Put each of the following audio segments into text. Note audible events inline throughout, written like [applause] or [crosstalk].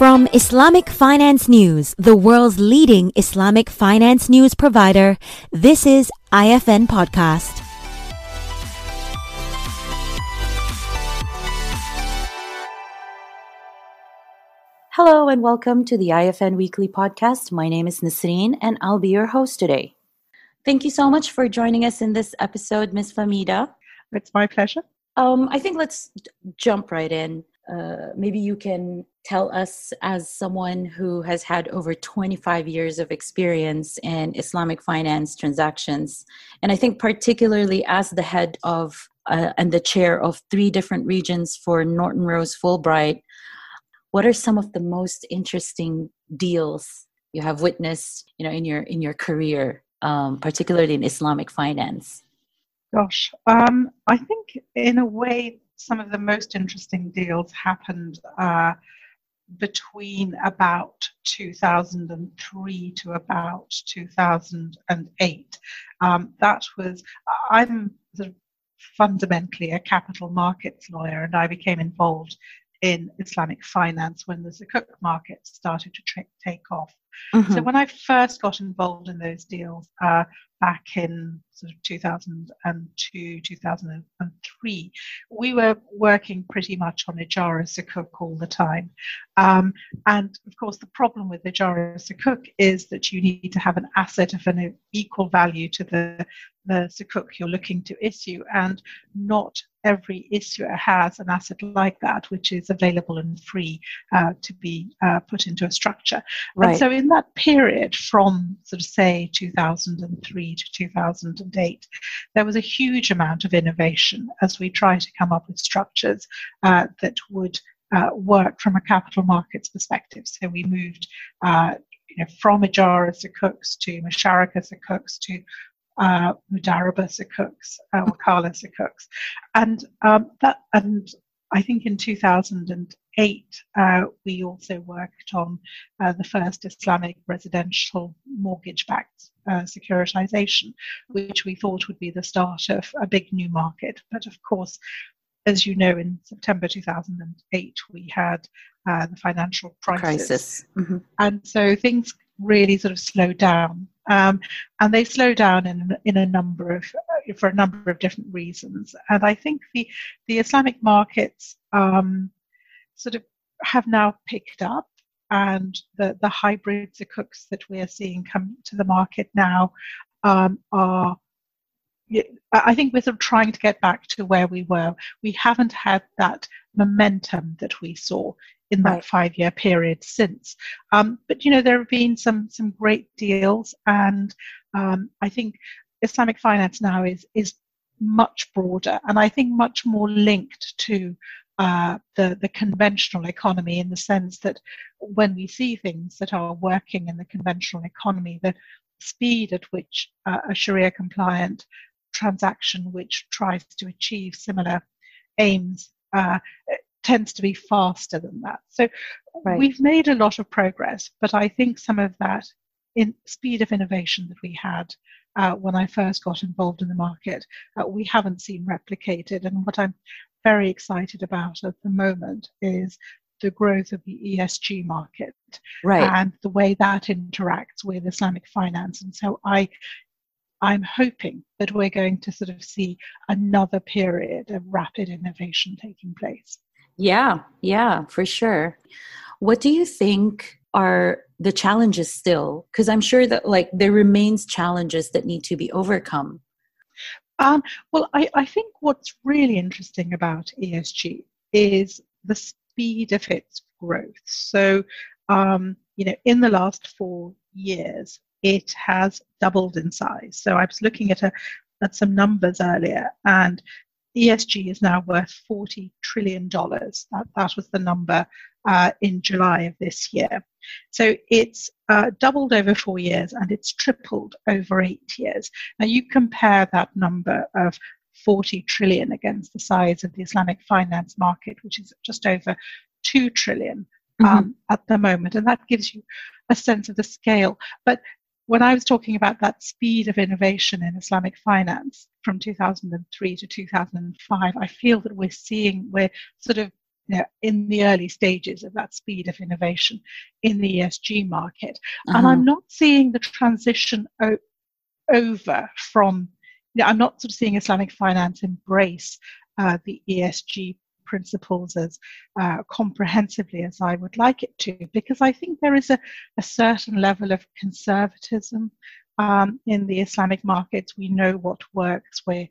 From Islamic Finance News, the world's leading Islamic finance news provider, this is IFN Podcast. Hello and welcome to the IFN Weekly Podcast. My name is Nasreen and I'll be your host today. Thank you so much for joining us in this episode, Ms. Farmida. It's my pleasure. Um, I think let's jump right in. Uh, maybe you can tell us, as someone who has had over 25 years of experience in Islamic finance transactions, and I think particularly as the head of uh, and the chair of three different regions for Norton Rose Fulbright, what are some of the most interesting deals you have witnessed, you know, in your in your career, um, particularly in Islamic finance? Gosh, um, I think in a way some of the most interesting deals happened uh, between about 2003 to about 2008. Um, that was, I'm sort of fundamentally a capital markets lawyer, and I became involved in Islamic finance when the Sukuk market started to tra- take off. Mm-hmm. So when I first got involved in those deals uh, back in sort of 2002, 2003, we were working pretty much on Ijara Sukuk all the time. Um, and of course, the problem with Ijara Sukuk is that you need to have an asset of an equal value to the, the Sukuk you're looking to issue, and not every issuer has an asset like that, which is available and free uh, to be uh, put into a structure. Right. And so, in that period from sort of say 2003 to 2008, there was a huge amount of innovation as we try to come up with structures uh, that would uh, work from a capital markets perspective. So we moved uh, you know, from Ijara Sukuks to Musharaka Sukuks to uh, Mudaraba Sukuks, uh, Wakala Sukuks. And um, that, and I think in 2008, uh, we also worked on uh, the first Islamic residential mortgage backed uh, securitization, which we thought would be the start of a big new market. But of course, as you know, in September 2008, we had uh, the financial crisis. crisis. Mm-hmm. And so things really sort of slowed down. Um, and they slow down in, in a number of for a number of different reasons. And I think the the Islamic markets um, sort of have now picked up, and the the hybrid sukuks that we are seeing come to the market now um, are I think we're sort of trying to get back to where we were. We haven't had that momentum that we saw in that right. five year period since. Um, but you know, there have been some some great deals, and um, I think Islamic finance now is is much broader, and I think much more linked to uh, the the conventional economy in the sense that when we see things that are working in the conventional economy, the speed at which uh, a Sharia compliant transaction which tries to achieve similar aims uh, tends to be faster than that. So right. we've made a lot of progress, but I think some of that in speed of innovation that we had uh, when I first got involved in the market, uh, we haven't seen replicated. And what I'm very excited about at the moment is the growth of the ESG market right. and the way that interacts with Islamic finance. And so I I'm hoping that we're going to sort of see another period of rapid innovation taking place. Yeah, yeah, for sure. What do you think are the challenges still? Because I'm sure that like there remains challenges that need to be overcome. Um, well, I, I think what's really interesting about ESG is the speed of its growth. So, um, you know, in the last four years, it has doubled in size. So I was looking at a at some numbers earlier, and ESG is now worth $40 trillion. That, that was the number uh, in July of this year. So it's uh, doubled over four years and it's tripled over eight years. Now you compare that number of 40 trillion against the size of the Islamic finance market, which is just over 2 trillion um, mm-hmm. at the moment, and that gives you a sense of the scale. But when I was talking about that speed of innovation in Islamic finance from 2003 to 2005, I feel that we're seeing, we're sort of you know, in the early stages of that speed of innovation in the ESG market. Uh-huh. And I'm not seeing the transition o- over from, you know, I'm not sort of seeing Islamic finance embrace uh, the ESG principles as uh, comprehensively as I would like it to, because I think there is a, a certain level of conservatism um, in the Islamic markets. We know what works. We're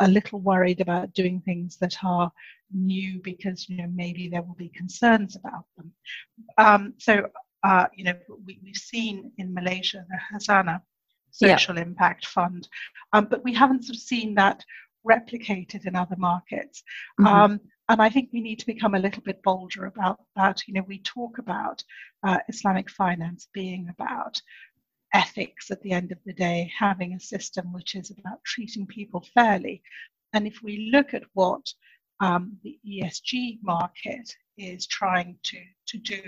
a little worried about doing things that are new because you know maybe there will be concerns about them. Um, so uh, you know we, have seen in Malaysia the Khazanah Social yeah. Impact Fund, um, but we haven't sort of seen that replicated in other markets. Mm-hmm. Um, and I think we need to become a little bit bolder about that. You know, we talk about uh, Islamic finance being about ethics at the end of the day, having a system which is about treating people fairly. And if we look at what um, the ESG market is trying to, to do,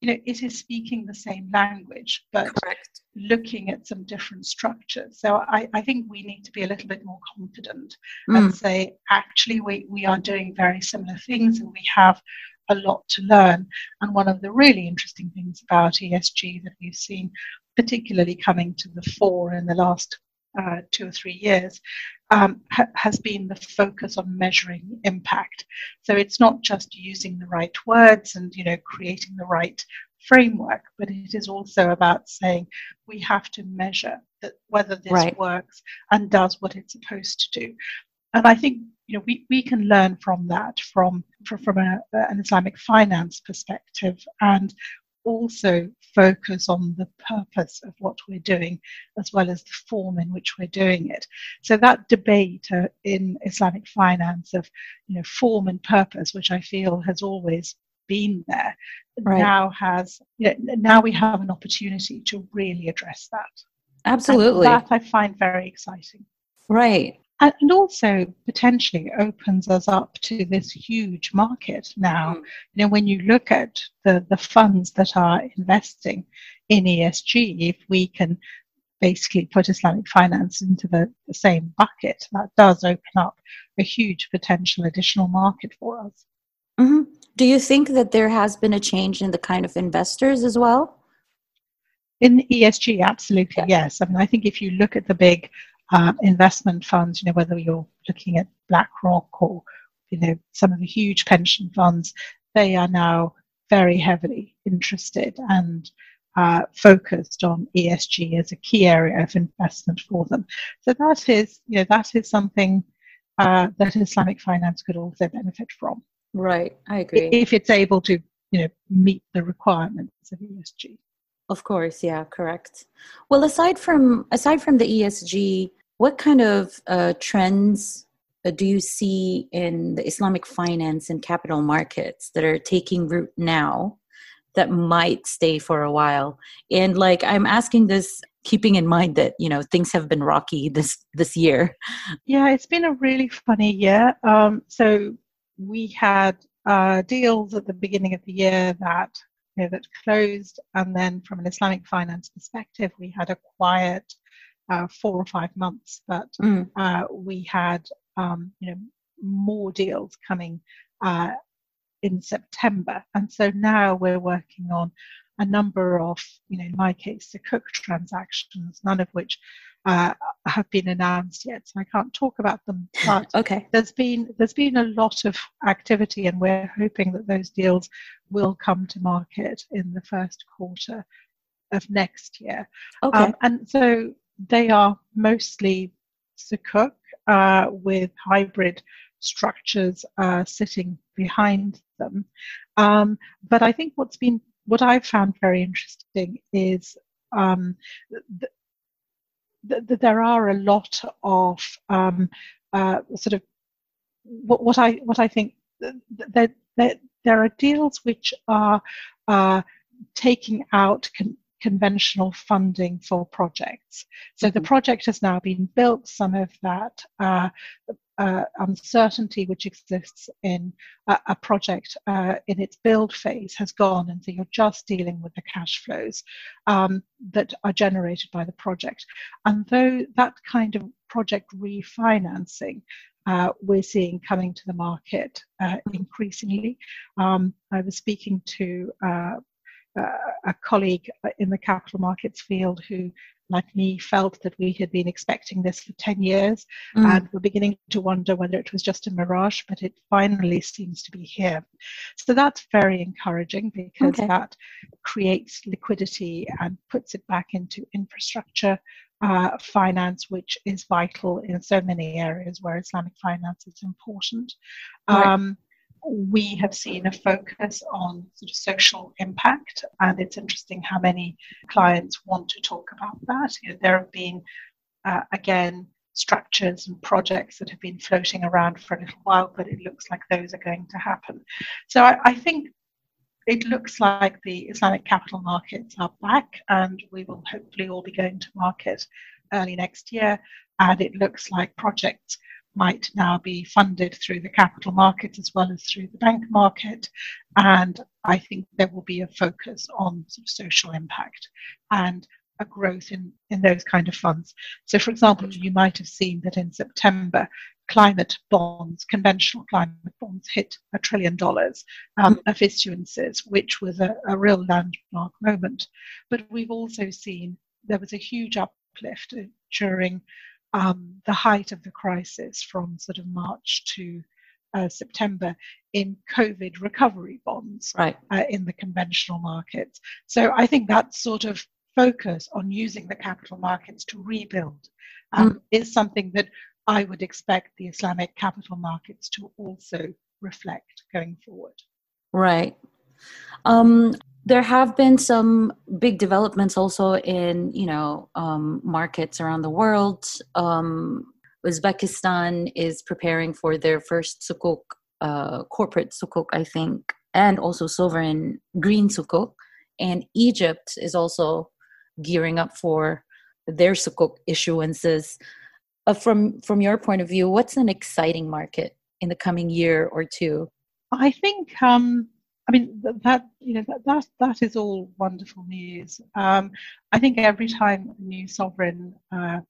you know, it is speaking the same language, but Correct. looking at some different structures. So I, I think we need to be a little bit more confident mm. and say, actually, we, we are doing very similar things and we have a lot to learn. And one of the really interesting things about ESG that we've seen, particularly coming to the fore in the last uh, two or three years, um, ha- has been the focus on measuring impact. So it's not just using the right words and you know creating the right framework, but it is also about saying we have to measure that whether this right. works and does what it's supposed to do. And I think you know we, we can learn from that from from, from a, an Islamic finance perspective and also focus on the purpose of what we're doing as well as the form in which we're doing it. So that debate uh, in Islamic finance of you know form and purpose, which I feel has always been there, right. now has you know, now we have an opportunity to really address that. Absolutely, and that I find very exciting. Right and also potentially opens us up to this huge market now. Mm. You know, when you look at the, the funds that are investing in ESG, if we can basically put Islamic finance into the, the same bucket, that does open up a huge potential additional market for us. Mm-hmm. Do you think that there has been a change in the kind of investors as well? In ESG, absolutely, yeah. yes. I mean, I think if you look at the big uh, investment funds, you know, whether you're looking at BlackRock or, you know, some of the huge pension funds, they are now very heavily interested and uh, focused on ESG as a key area of investment for them. So that is, you know, that is something uh, that Islamic finance could also benefit from. Right, I agree. If it's able to, you know, meet the requirements of ESG. Of course, yeah, correct. Well, aside from aside from the ESG what kind of uh, trends uh, do you see in the Islamic finance and capital markets that are taking root now that might stay for a while? And like I'm asking this keeping in mind that you know things have been rocky this this year. Yeah it's been a really funny year. Um, so we had uh, deals at the beginning of the year that you know, that closed. And then from an islamic finance perspective we had a quiet uh, four or five months, but mm. uh, we had um, you know more deals coming uh, in September, and so now we're working on a number of you know in my case the sukuk transactions, none of which uh, have been announced yet, so I can't talk about them. [laughs] But okay. there's been there's been a lot of activity, and we're hoping that those deals will come to market in the first quarter of next year. Okay. Um, and so they are mostly Sukuk uh, with hybrid structures uh, sitting behind them. Um, but I think what's been what I've found very interesting is um, that th- th- there are a lot of um, uh, sort of what, what, I what I think that th- there are deals which are uh, taking out con- conventional funding for projects. So mm-hmm. the project has now been built. Some of that uh, uh, uncertainty which exists in a, a project uh, in its build phase has gone, and so you're just dealing with the cash flows um, that are generated by the project. And though that kind of project refinancing uh, we're seeing coming to the market uh, increasingly. Um, I was speaking to uh, uh a colleague in the capital markets field who like me, felt that we had been expecting this for 10 years mm. and were beginning to wonder whether it was just a mirage, but it finally seems to be here. So that's very encouraging because okay. that creates liquidity and puts it back into infrastructure. Uh, finance, which is vital in so many areas where Islamic finance is important. Right. We have seen a focus on sort of social impact, and it's interesting how many clients want to talk about that. You know, there have been, uh, again, structures and projects that have been floating around for a little while, but it looks like those are going to happen. So I, I think it looks like the Islamic capital markets are back, and we will hopefully all be going to market early next year. And it looks like projects might now be funded through the capital market as well as through the bank market. And I think there will be a focus on sort of social impact and a growth in, in those kind of funds. So, for example, you might have seen that in September, climate bonds, conventional climate bonds, hit a trillion dollars um, of issuances, which was a, a real landmark moment. But we've also seen there was a huge uplift during um, the height of the crisis from sort of March to uh, September in COVID recovery bonds right. uh, in the conventional markets. So I think that sort of focus on using the capital markets to rebuild um, mm. is something that I would expect the Islamic capital markets to also reflect going forward. Right. Um, there have been some big developments also in you know um, markets around the world. Um, Uzbekistan is preparing for their first sukuk, uh, corporate sukuk, I think, and also sovereign green sukuk. And Egypt is also gearing up for their sukuk issuances. Uh, from from your point of view, what's an exciting market in the coming year or two? I think um, I mean that you know that that, that is all wonderful news. Um, I think every time a new sovereign uh,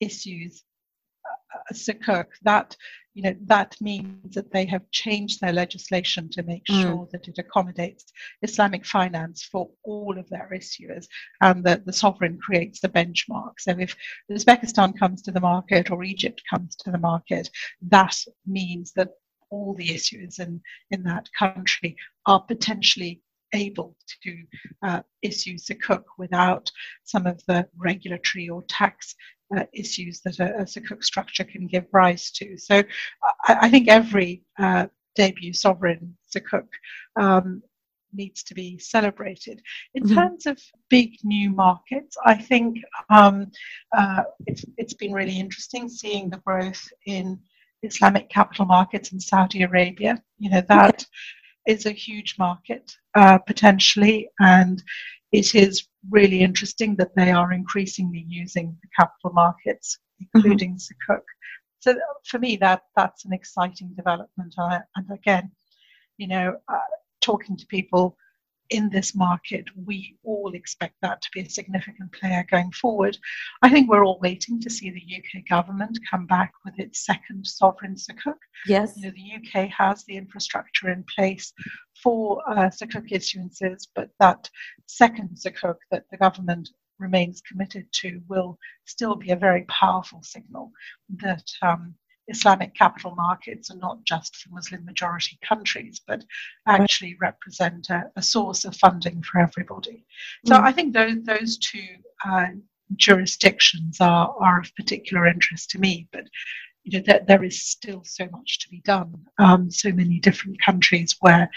issues a sukuk, that you know that means that they have changed their legislation to make mm. sure that it accommodates Islamic finance for all of their issuers, and that the sovereign creates the benchmark. So if Uzbekistan comes to the market or Egypt comes to the market, that means that all the issues in, in that country are potentially able to uh, issue sukuk without some of the regulatory or tax uh, issues that a, a sukuk structure can give rise to. So I, I think every uh, debut sovereign sukuk um, needs to be celebrated. In mm-hmm. terms of big new markets, I think um, uh, it's, it's been really interesting seeing the growth in Islamic capital markets in Saudi Arabia. You know, that is a huge market uh, potentially, and it is really interesting that they are increasingly using the capital markets, including mm-hmm. Sukuk. So for me, that that's an exciting development. Uh, and again, you know, uh, talking to people in this market, we all expect that to be a significant player going forward. I think we're all waiting to see the UK government come back with its second sovereign sukuk. Yes. You know, the UK has the infrastructure in place for uh, sukuk issuances, but that second sukuk that the government remains committed to will still be a very powerful signal that um, Islamic capital markets are not just for Muslim majority countries, but actually represent a, a source of funding for everybody. So mm. I think those, those two uh, jurisdictions are, are of particular interest to me. But you know, there, there is still so much to be done. Um, so many different countries where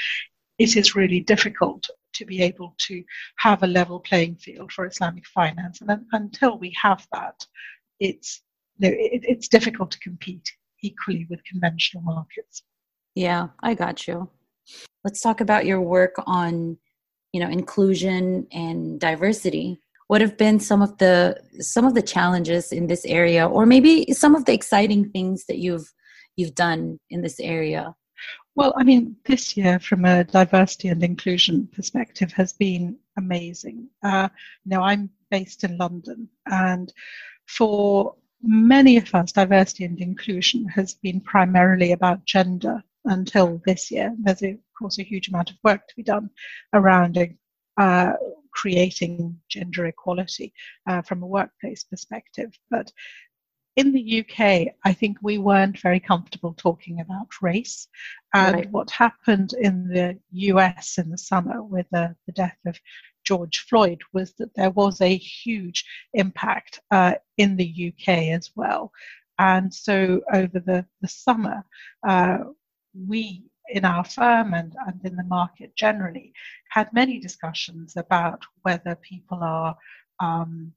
it is really difficult to be able to have a level playing field for Islamic finance. And until we have that, it's no, it, it's difficult to compete equally with conventional markets. Yeah, I got you. Let's talk about your work on, you know, inclusion and diversity. What have been some of the some of the challenges in this area, or maybe some of the exciting things that you've you've done in this area? Well, I mean, this year, from a diversity and inclusion perspective, has been amazing. Uh, now, I'm based in London, and for many of us, diversity and inclusion has been primarily about gender until this year. There's, of course, a huge amount of work to be done around uh, creating gender equality uh, from a workplace perspective. But in the UK, I think we weren't very comfortable talking about race. And right. what happened in the US in the summer with the, the, death of George Floyd was that there was a huge impact uh, in the UK as well. And so over the, the summer, uh, we in our firm and, and in the market generally had many discussions about whether people are um,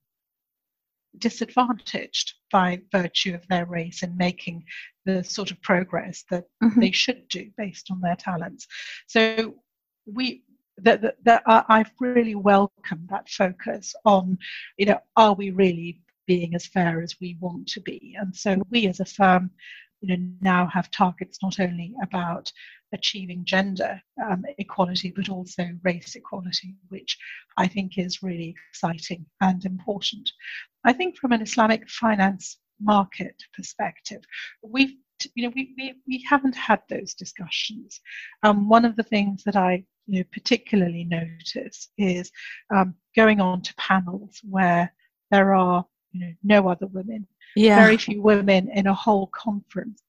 disadvantaged by virtue of their race in making the sort of progress that mm-hmm. they should do based on their talents. So we that, that, that I've really welcomed that focus on, you know, are we really being as fair as we want to be? And so we as a firm, you know, now have targets not only about achieving gender um, equality, but also race equality, which I think is really exciting and important. I think from an Islamic finance market perspective, we've you know we, we, we haven't had those discussions. Um, one of the things that I you know particularly notice is um, going on to panels where there are you know no other women, yeah. very few women in a whole conference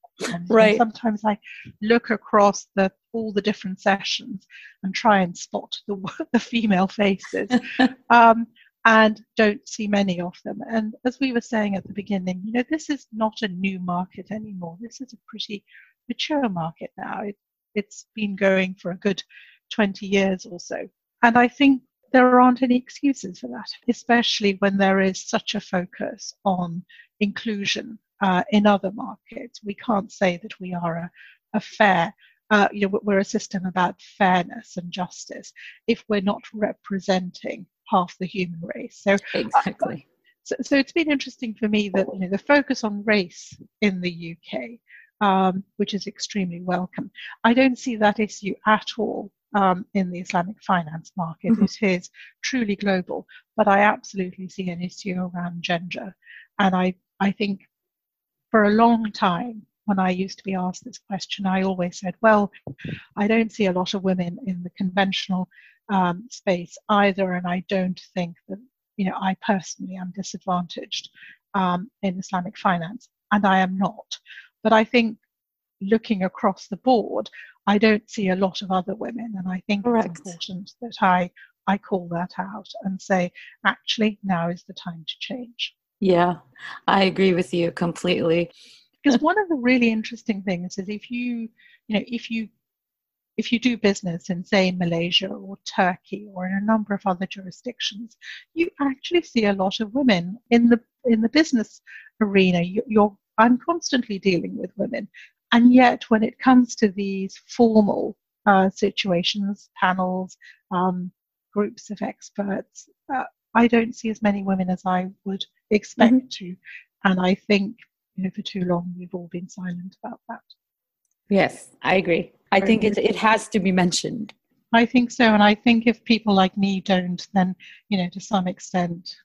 right. sometimes I look across the all the different sessions and try and spot the [laughs] the female faces, [laughs] um, and don't see many of them. And as we were saying at the beginning, you know, this is not a new market anymore. This is a pretty mature market now. It, it's been going for a good 20 years or so. And I think there aren't any excuses for that, especially when there is such a focus on inclusion uh, in other markets. We can't say that we are a, a fair, uh, you know, we're a system about fairness and justice if we're not representing half the human race. So exactly. Uh, so, so it's been interesting for me that you know the focus on race in the UK, um, which is extremely welcome. I don't see that issue at all um, in the Islamic finance market. Mm-hmm. It is truly global, but I absolutely see an issue around gender, and I I think for a long time, when I used to be asked this question, I always said, well, I don't see a lot of women in the conventional um, space either, and I don't think that, you know, I personally am disadvantaged um, in Islamic finance, and I am not. But I think looking across the board, I don't see a lot of other women, and I think Correct. it's important that I I call that out and say, actually, now is the time to change. Yeah, I agree with you completely. Because one of the really interesting things is if you, you know, if you if you do business in say Malaysia or Turkey or in a number of other jurisdictions, you actually see a lot of women in the in the business arena. You, are I'm constantly dealing with women, and yet when it comes to these formal uh, situations, panels, um, groups of experts, uh, I don't see as many women as I would expect mm-hmm. to. And I think, you know, for too long we've all been silent about that. Yes, I agree. I think it, it has to be mentioned. I think so. And I think if people like me don't, then, you know, to some extent,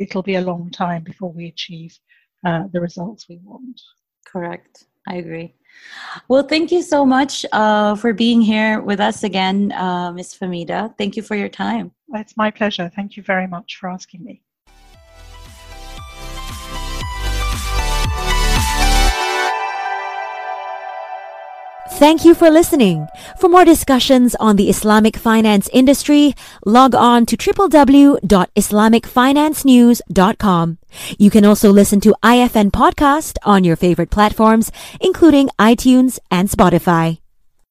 it'll be a long time before we achieve uh, the results we want. Correct. I agree. Well, thank you so much uh, for being here with us again, uh, Ms. Farmida. Thank you for your time. It's my pleasure. Thank you very much for asking me. Thank you for listening. For more discussions on the Islamic finance industry, log on to www.islamicfinancenews.com. You can also listen to IFN podcast on your favorite platforms, including iTunes and Spotify.